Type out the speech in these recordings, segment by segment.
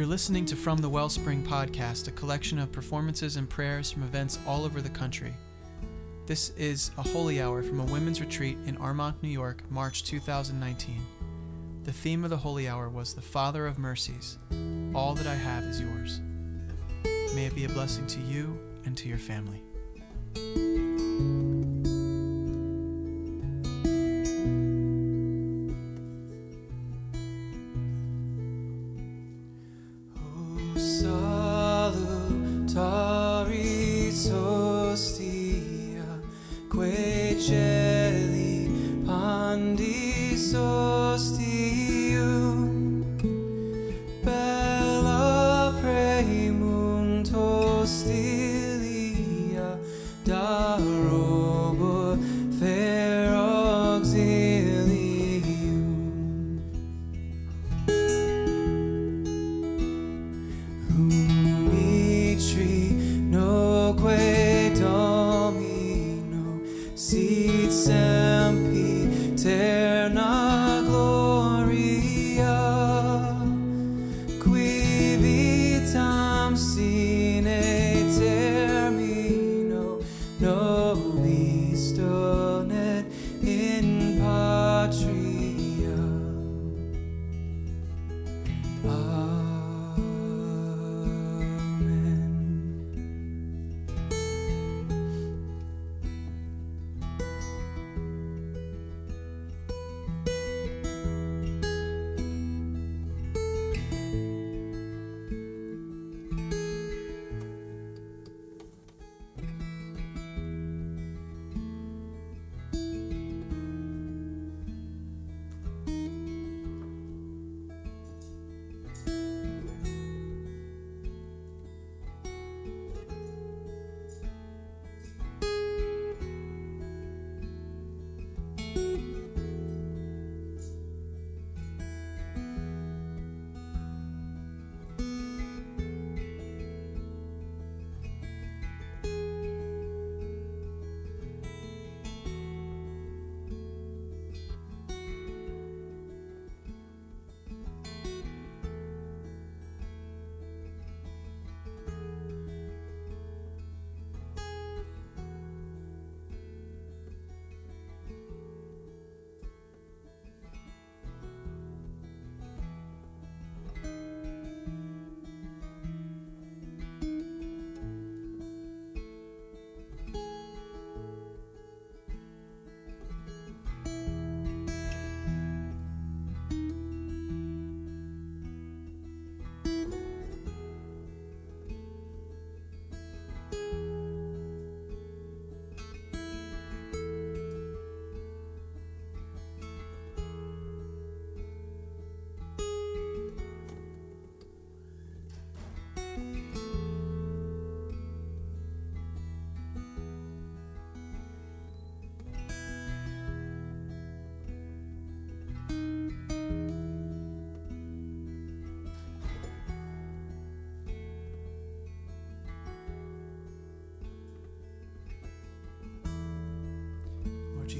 You're listening to From the Wellspring podcast, a collection of performances and prayers from events all over the country. This is a holy hour from a women's retreat in Armonk, New York, March 2019. The theme of the holy hour was the Father of Mercies. All that I have is yours. May it be a blessing to you and to your family.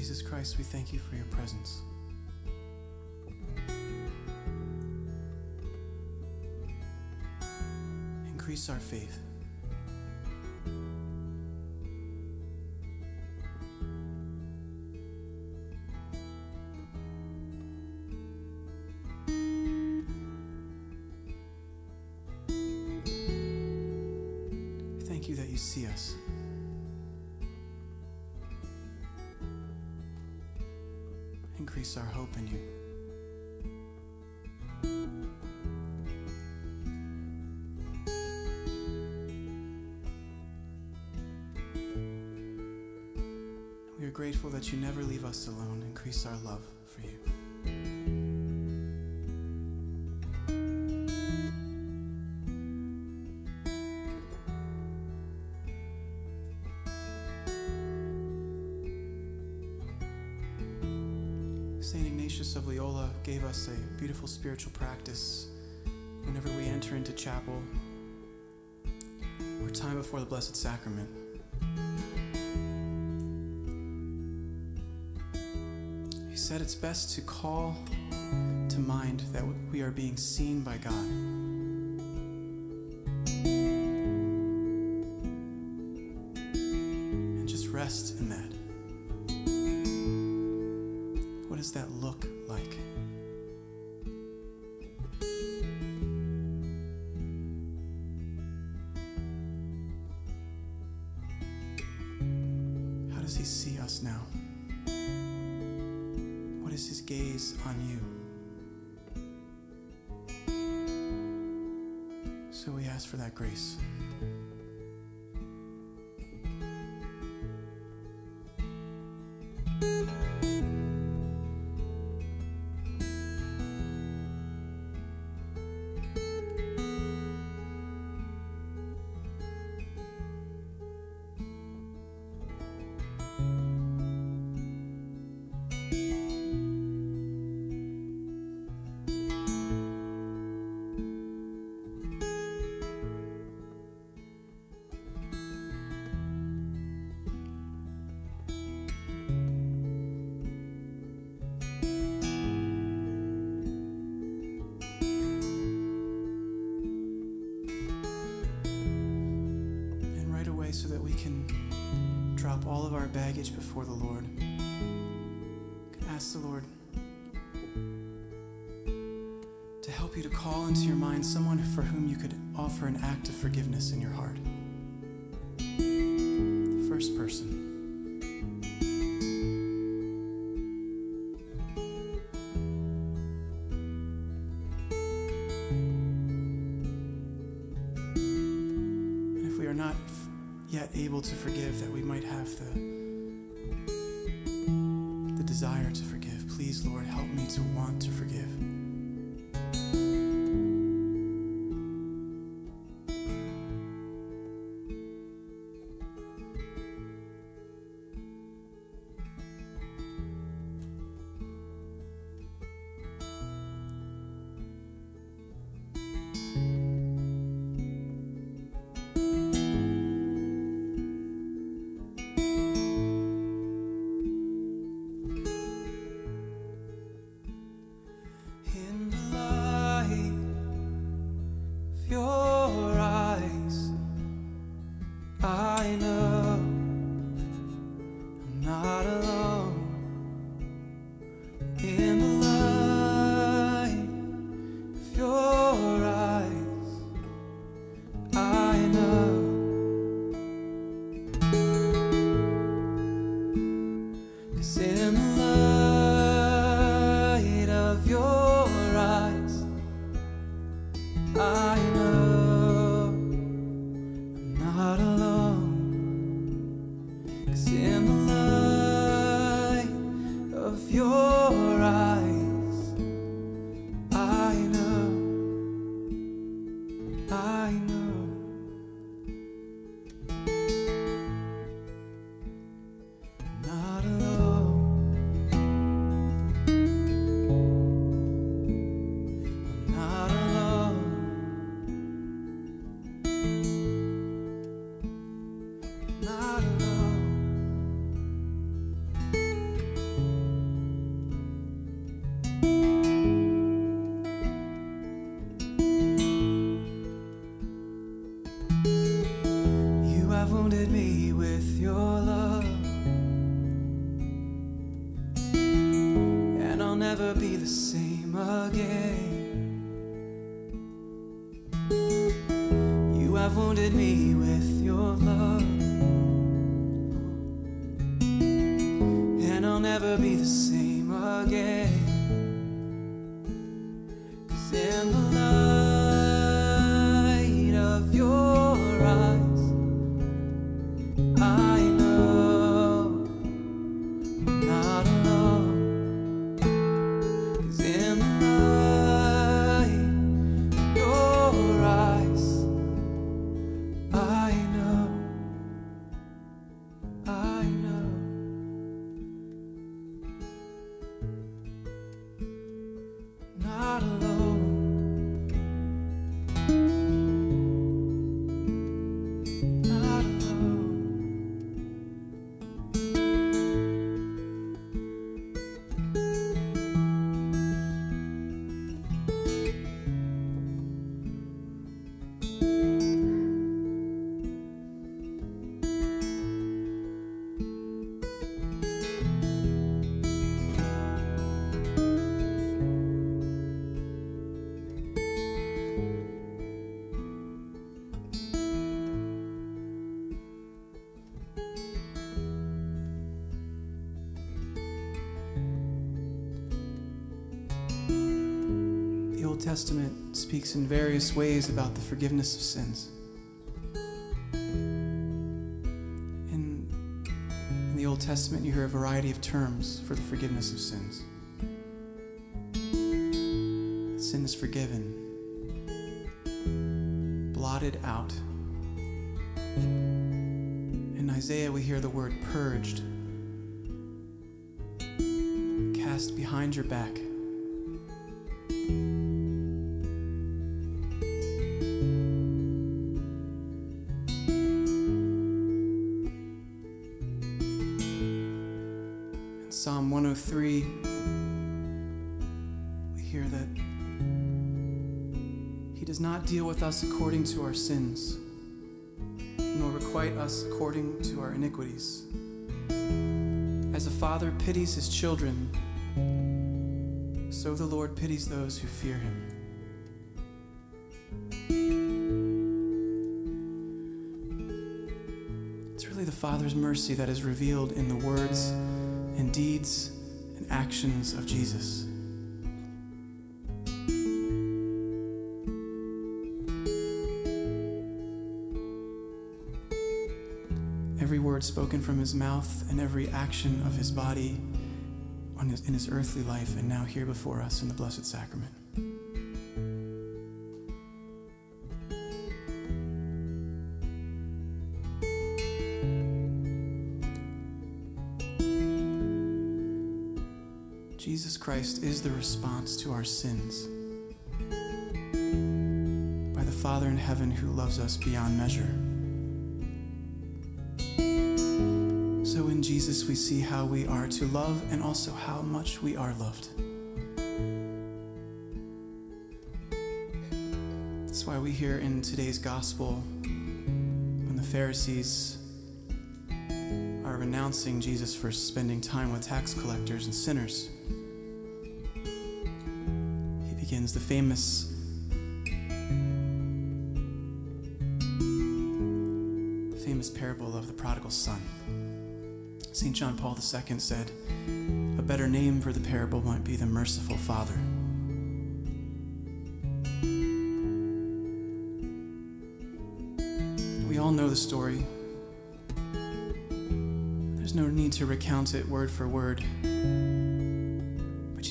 Jesus Christ, we thank you for your presence. Increase our faith. Grateful that you never leave us alone. Increase our love for you. St. Ignatius of Loyola gave us a beautiful spiritual practice whenever we enter into chapel or time before the Blessed Sacrament. Said it's best to call to mind that we are being seen by God. place. baggage before the Lord. Ask the Lord to help you to call into your mind someone for whom you could offer an act of forgiveness in your heart. The First person. if we are not yet able to forgive, that we might have the Testament speaks in various ways about the forgiveness of sins. In, in the Old Testament, you hear a variety of terms for the forgiveness of sins. Sin is forgiven, blotted out. In Isaiah, we hear the word purged, cast behind your back. Psalm 103, we hear that He does not deal with us according to our sins, nor requite us according to our iniquities. As a father pities his children, so the Lord pities those who fear him. It's really the Father's mercy that is revealed in the words and deeds and actions of Jesus. Every word spoken from his mouth and every action of his body his, in his earthly life and now here before us in the Blessed Sacrament. Is the response to our sins by the Father in heaven who loves us beyond measure. So in Jesus, we see how we are to love and also how much we are loved. That's why we hear in today's gospel when the Pharisees are renouncing Jesus for spending time with tax collectors and sinners. He the famous famous parable of the prodigal son. St. John Paul II said, A better name for the parable might be the merciful Father. We all know the story. There's no need to recount it word for word.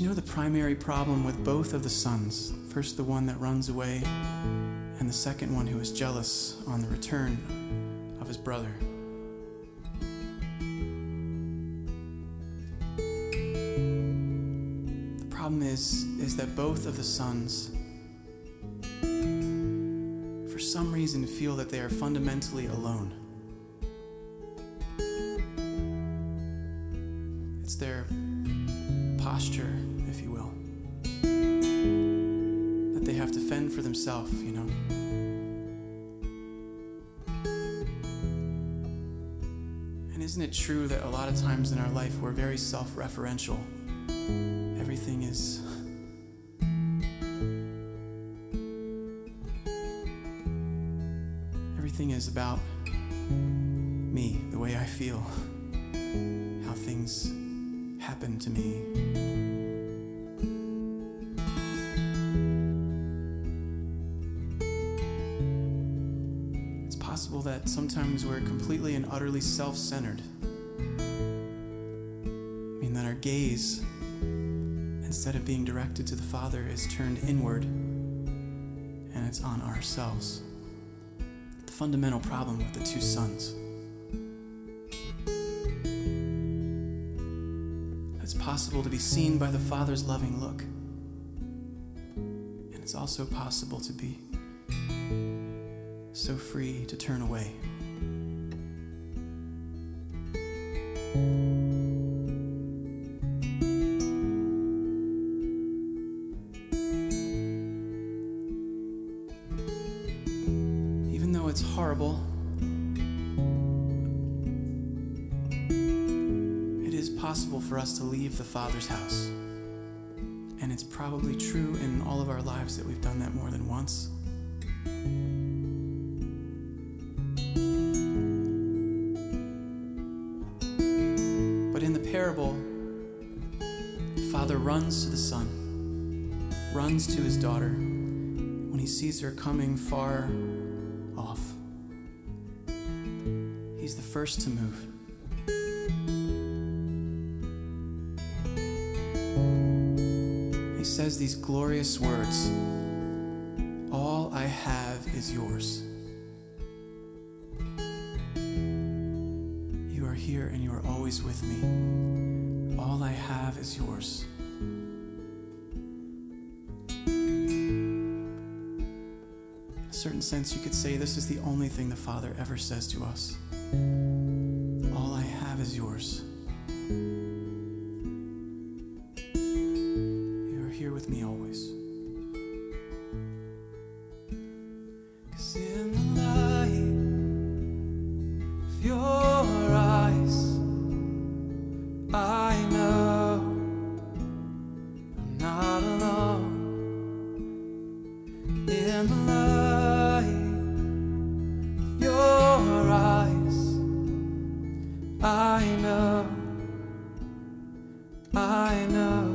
You know the primary problem with both of the sons first, the one that runs away, and the second one who is jealous on the return of his brother. The problem is is that both of the sons for some reason feel that they are fundamentally alone you know? And isn't it true that a lot of times in our life we're very self-referential? Everything is everything is about me the way i feel how things happen to me that sometimes we're completely and utterly self-centered I mean that our gaze instead of being directed to the Father, is turned inward and it's on ourselves. The fundamental problem with the two sons. It's possible to be seen by the Father's loving look, and it's also possible to be so free to turn away. Even though it's horrible, it is possible for us to leave the Father's house. And it's probably true in all of our lives that we've done that more than once. runs to the son, runs to his daughter when he sees her coming far off. He's the first to move. He says these glorious words All I have is yours. You are here and you are always with me. All I have is yours. certain sense, you could say this is the only thing the Father ever says to us All I have is yours. I know.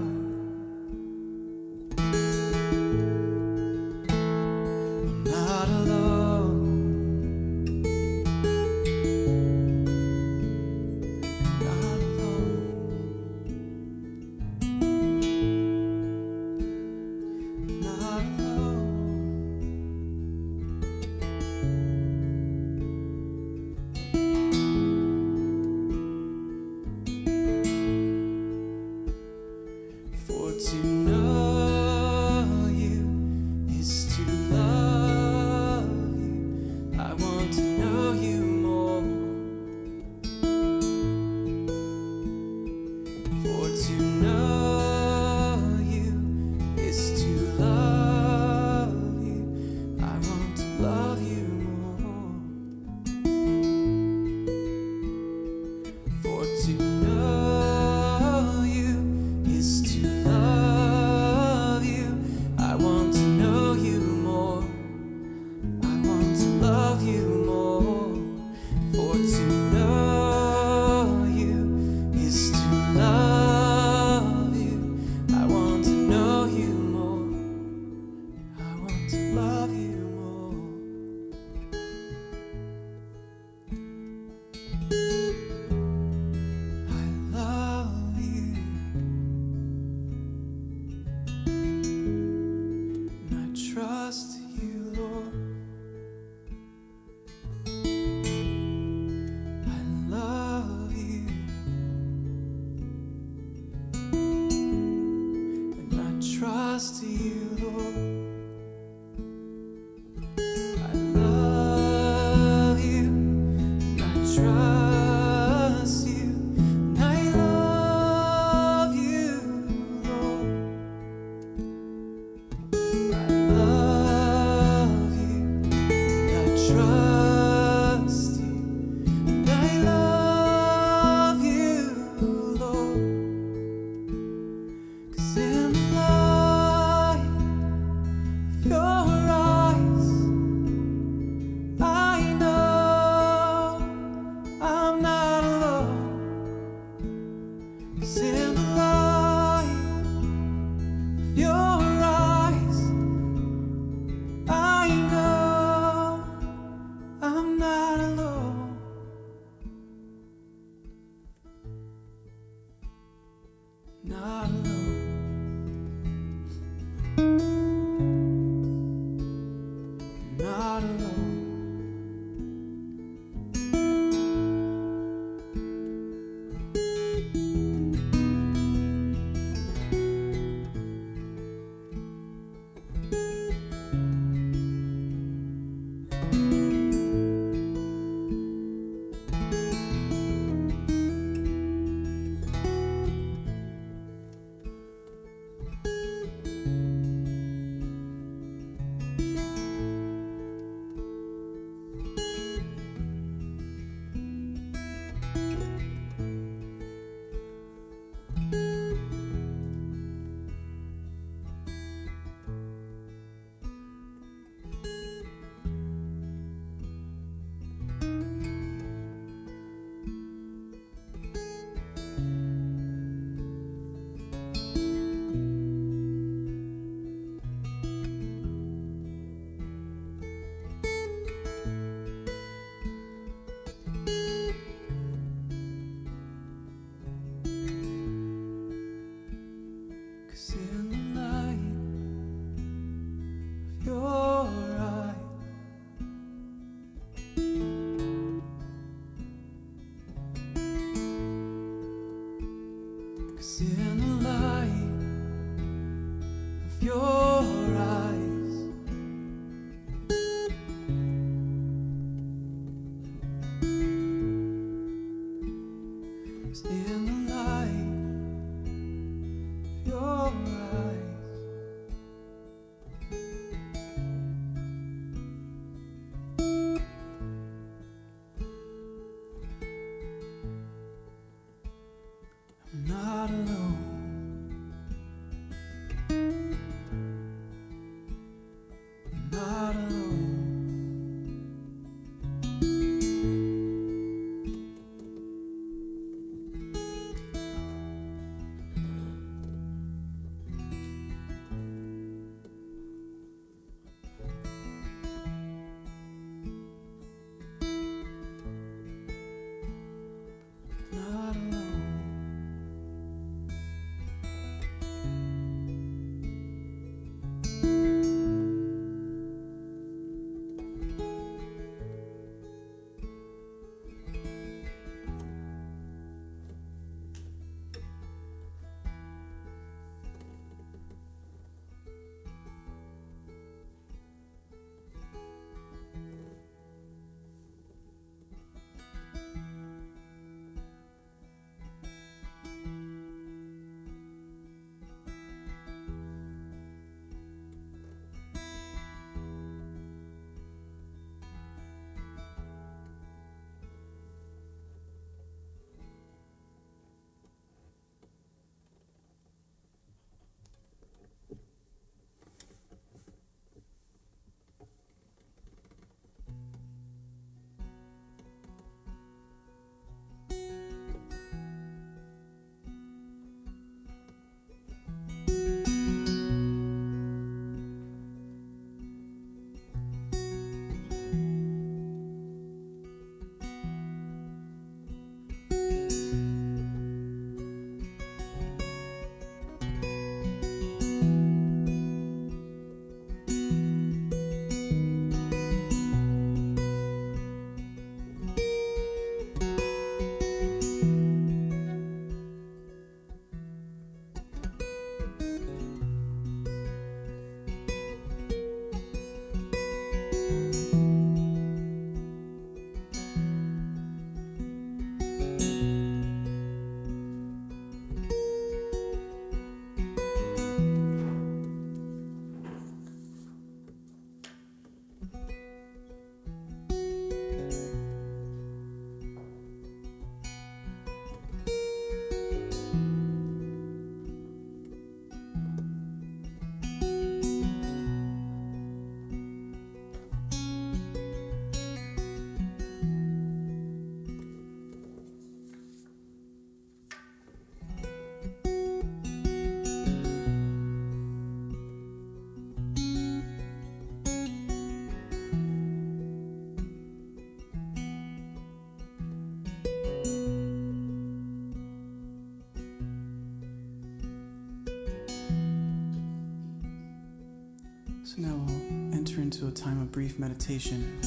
Into a time of brief meditation.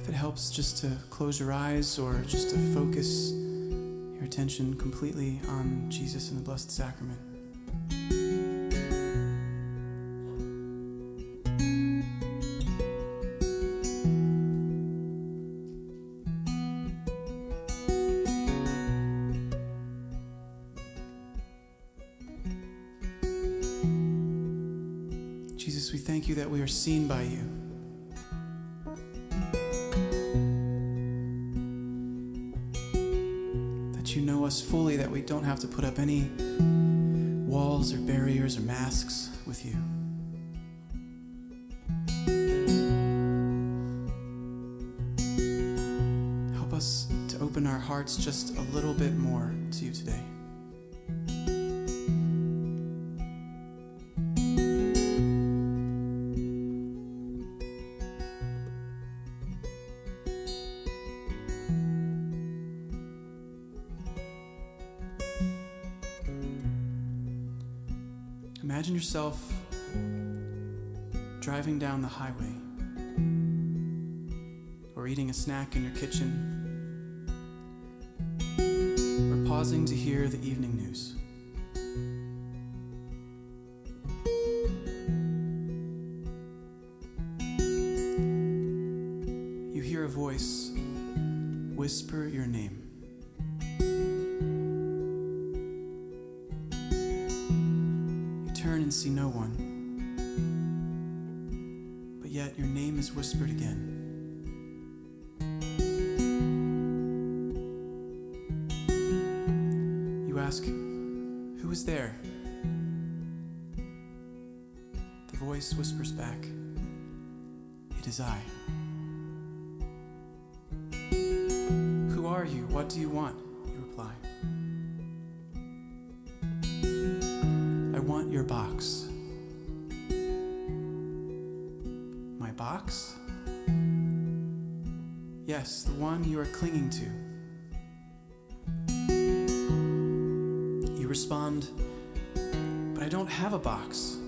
If it helps just to close your eyes or just to focus your attention completely on Jesus and the Blessed Sacrament. With you. Help us to open our hearts just a little bit more yourself driving down the highway or eating a snack in your kitchen or pausing to hear the evening news. Clinging to. You respond, But I don't have a box.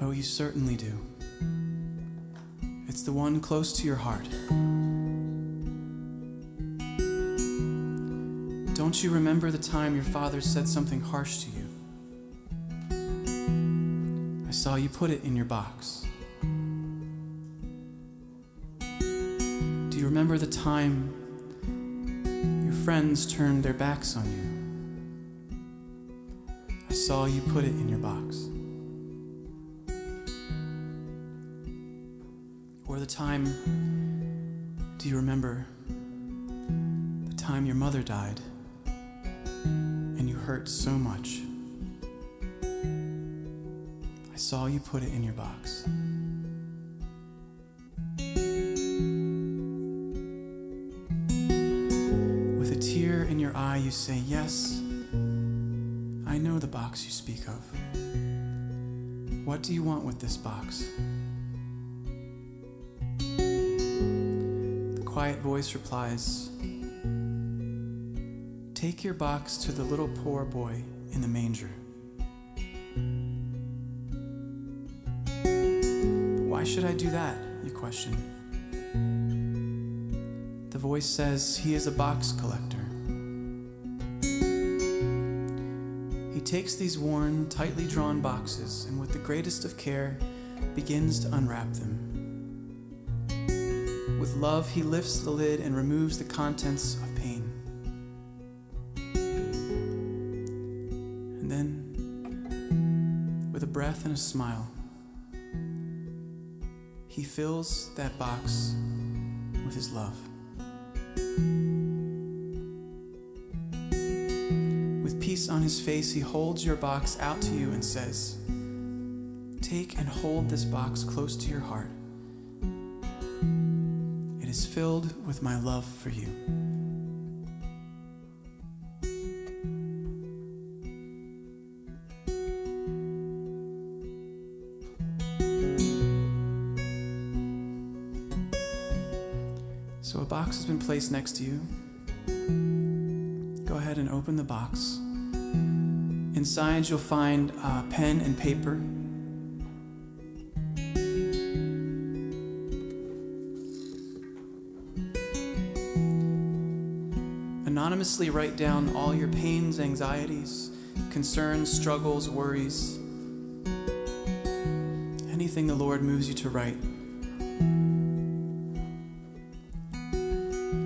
Oh, you certainly do. It's the one close to your heart. Don't you remember the time your father said something harsh to you? I saw you put it in your box. Time your friends turned their backs on you? I saw you put it in your box. Or the time, do you remember the time your mother died and you hurt so much? I saw you put it in your box. You say, Yes, I know the box you speak of. What do you want with this box? The quiet voice replies, Take your box to the little poor boy in the manger. Why should I do that? You question. The voice says he is a box collector. Takes these worn, tightly drawn boxes and, with the greatest of care, begins to unwrap them. With love, he lifts the lid and removes the contents of pain. And then, with a breath and a smile, he fills that box with his love. His face, he holds your box out to you and says, Take and hold this box close to your heart. It is filled with my love for you. So a box has been placed next to you. Go ahead and open the box. Inside, you'll find a pen and paper. Anonymously write down all your pains, anxieties, concerns, struggles, worries, anything the Lord moves you to write.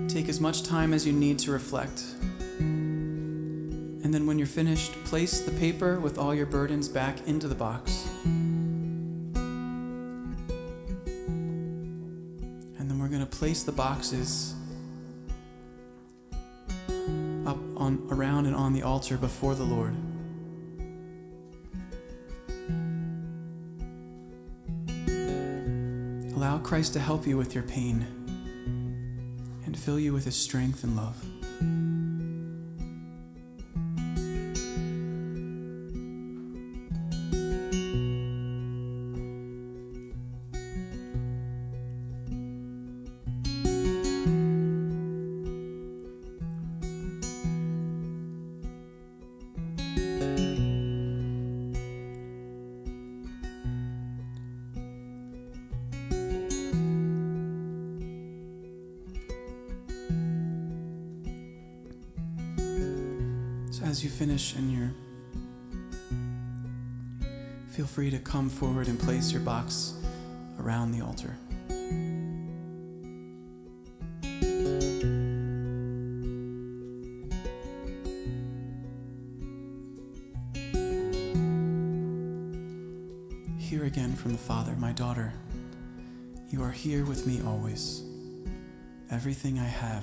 Take as much time as you need to reflect. And then, when you're finished, place the paper with all your burdens back into the box. And then, we're going to place the boxes up on around and on the altar before the Lord. Allow Christ to help you with your pain and fill you with his strength and love.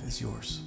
Is yours.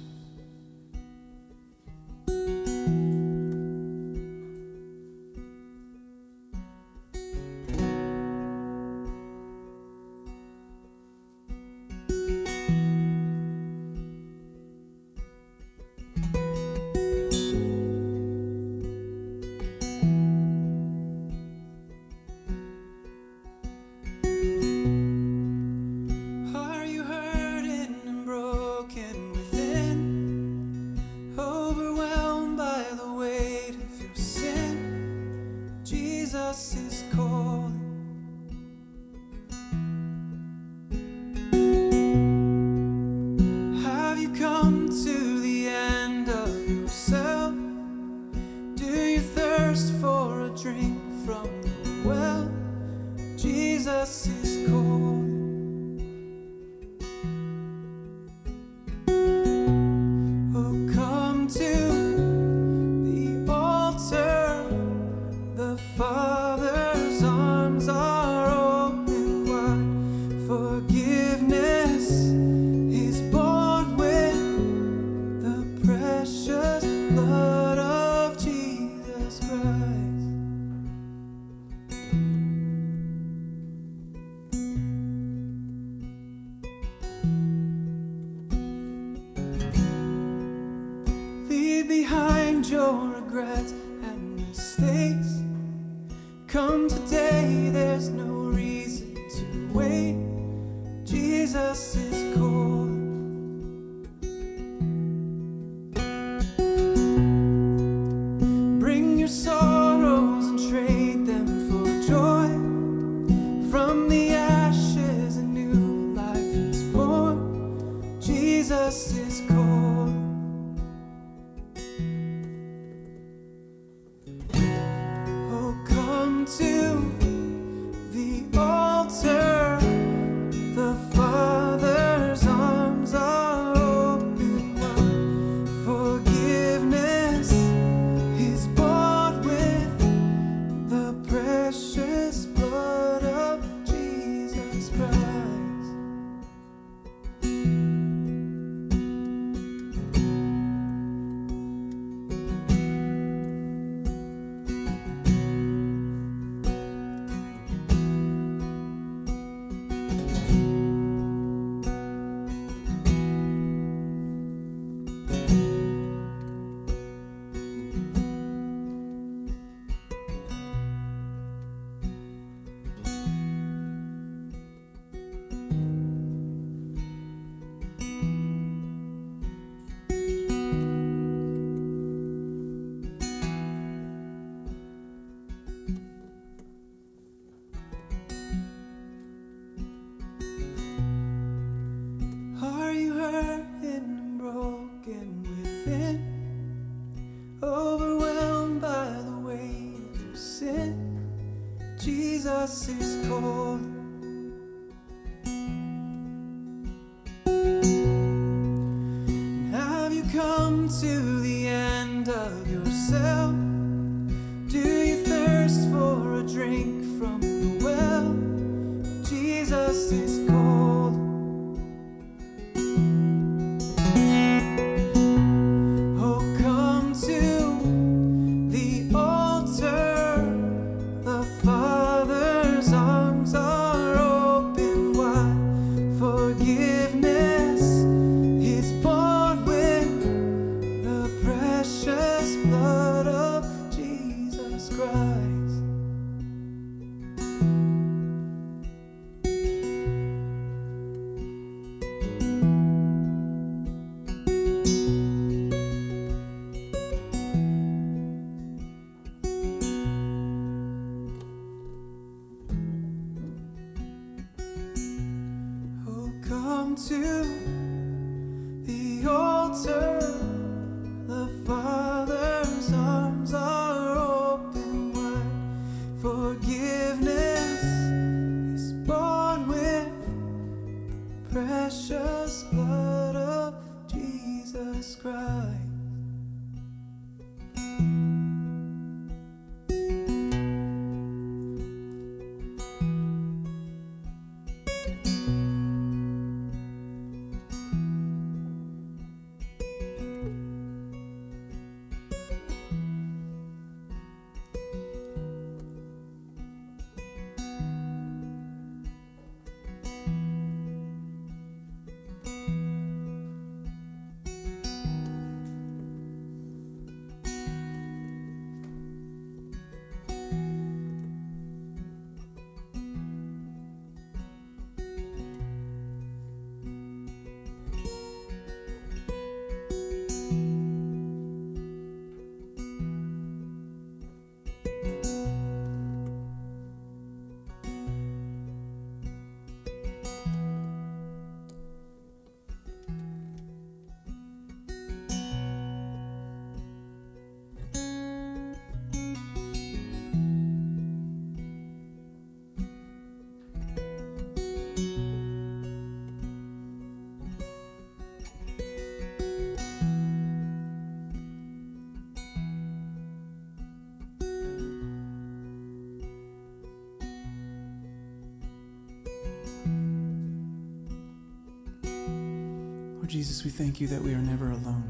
Jesus, we thank you that we are never alone.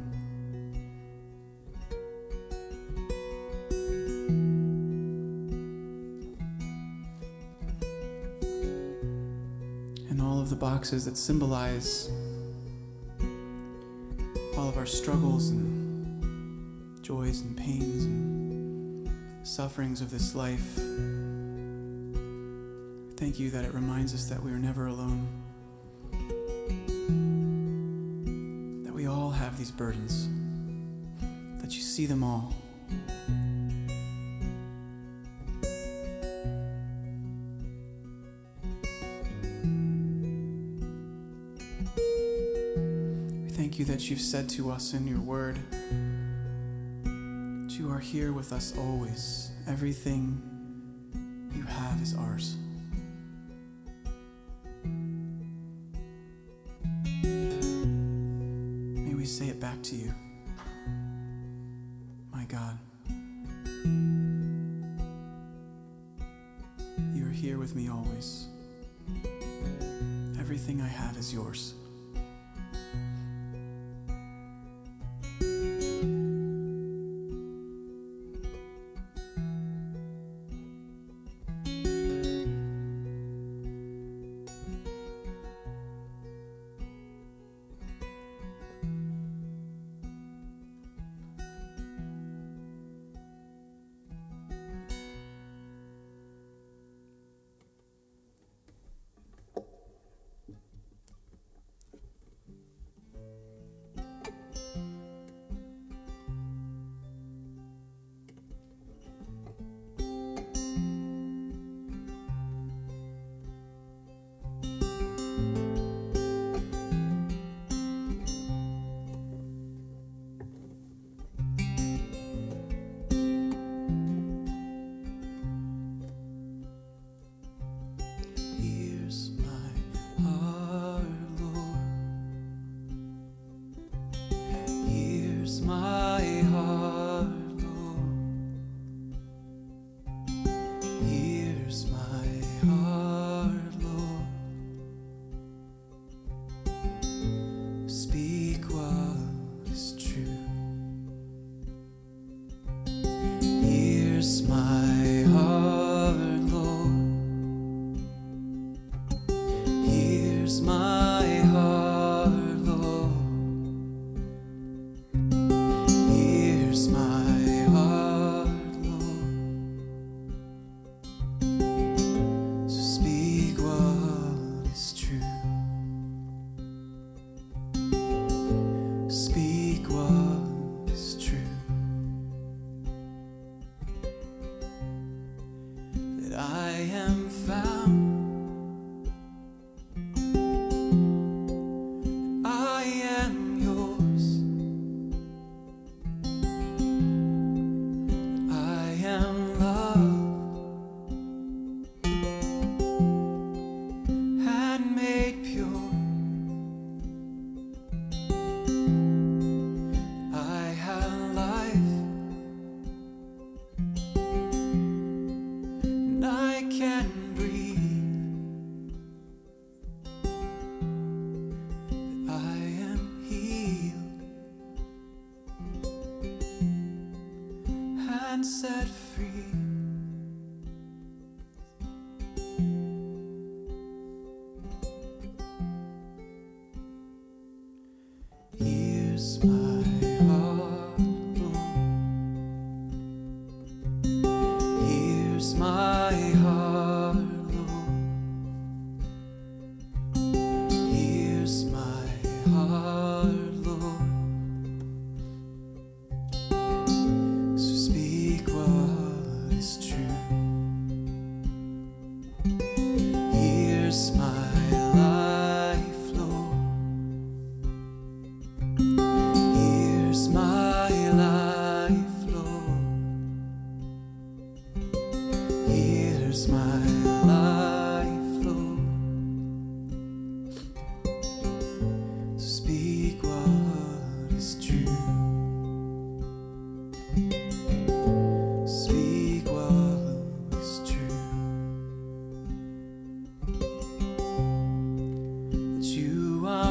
And all of the boxes that symbolize all of our struggles and joys and pains and sufferings of this life. Thank you that it reminds us that we are never alone. These burdens. That you see them all. We thank you that you've said to us in your word that you are here with us always. Everything you have is ours. Everything I have is yours.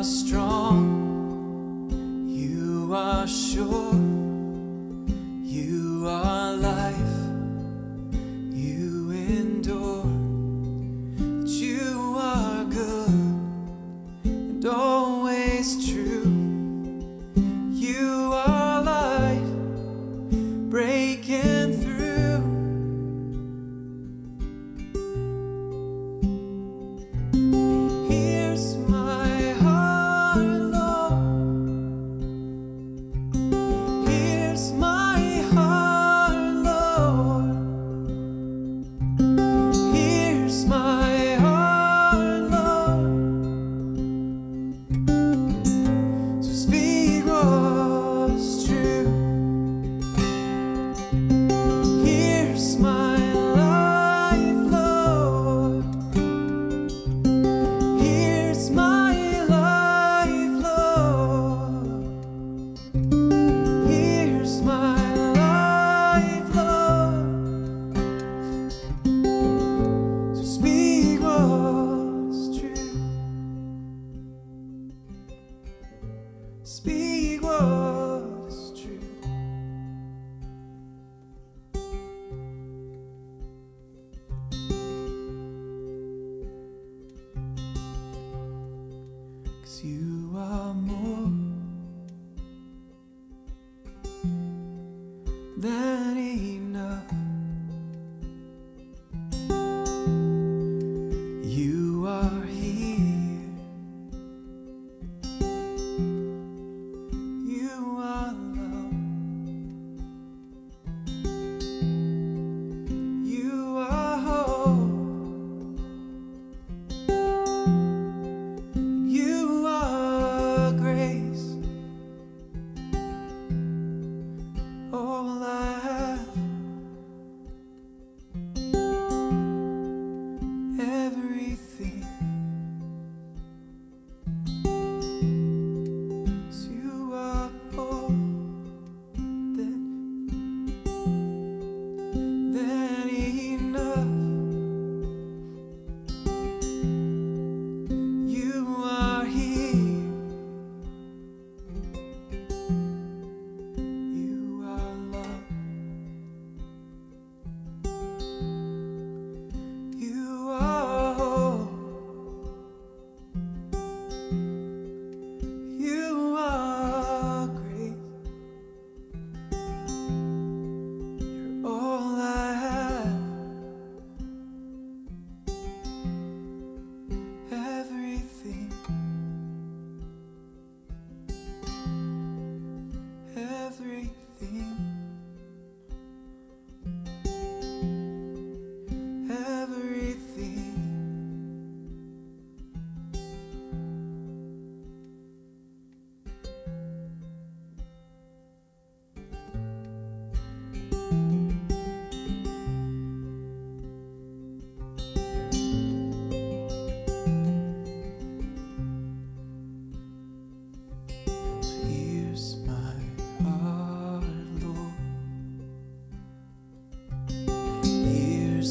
Strong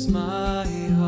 my heart.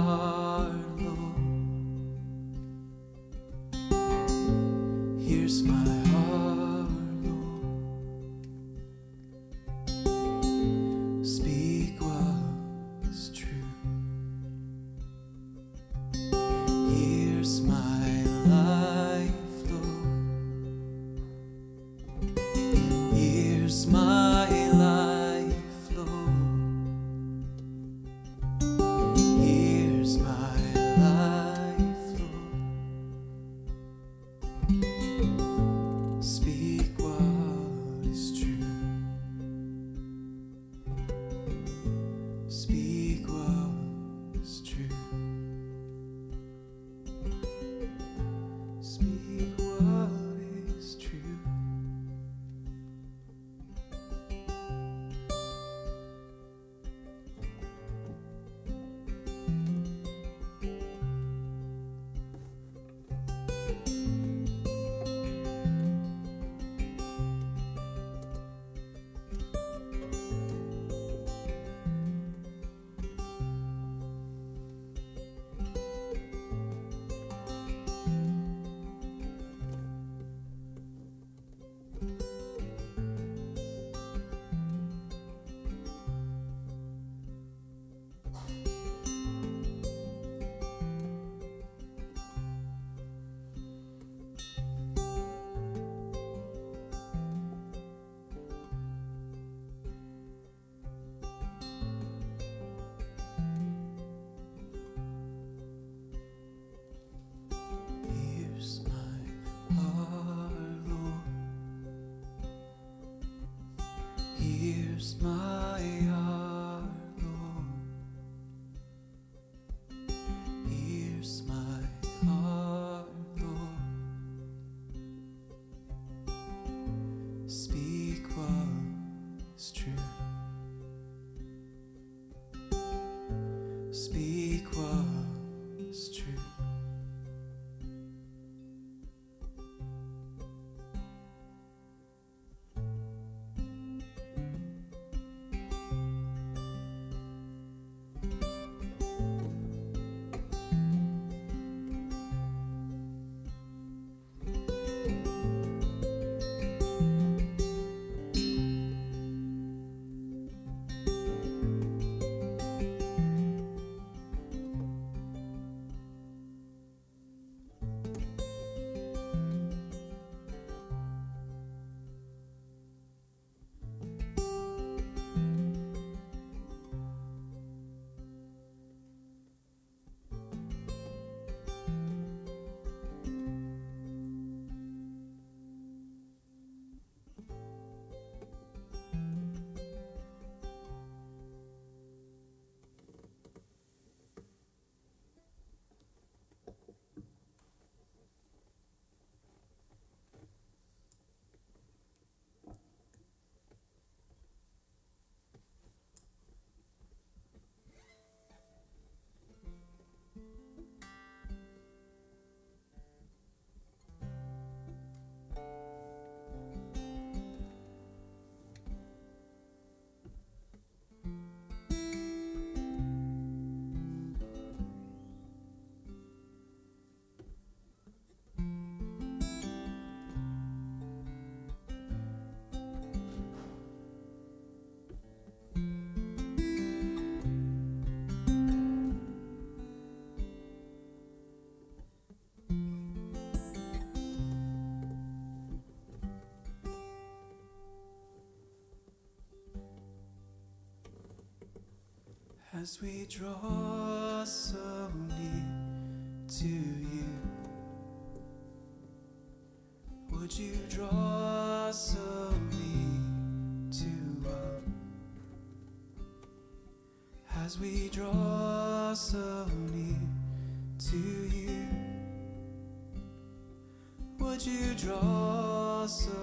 As we draw so near to you, would you draw so near to us? As we draw so near to you, would you draw so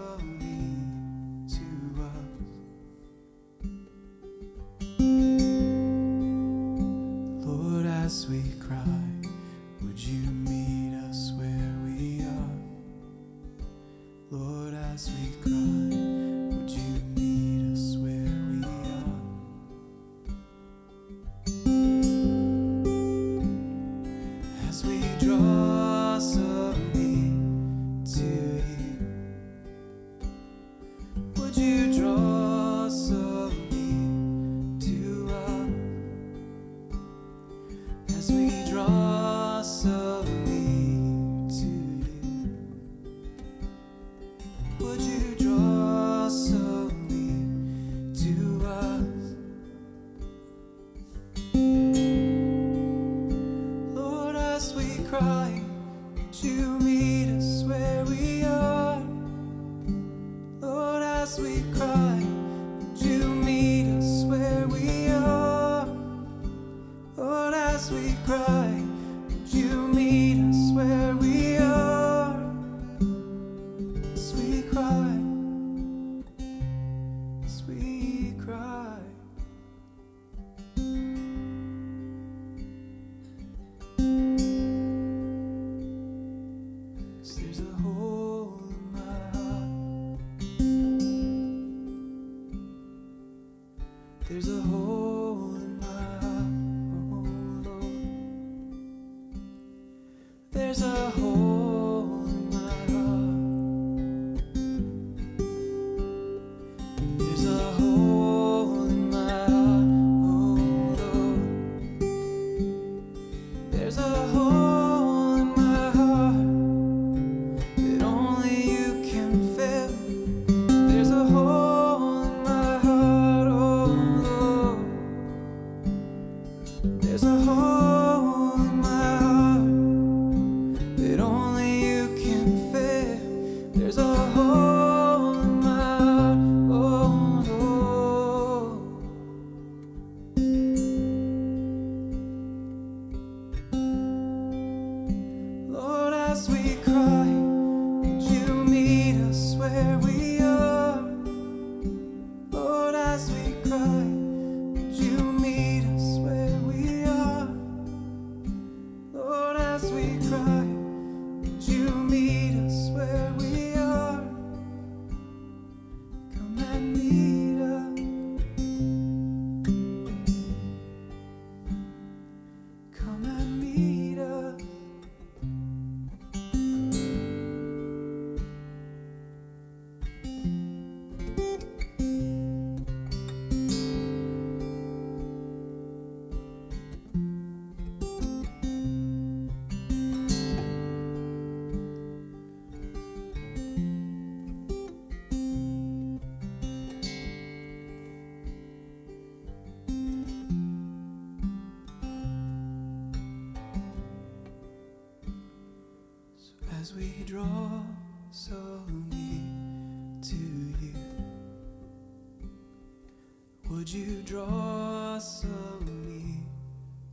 draws me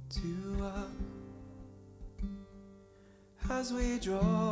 to us as we draw.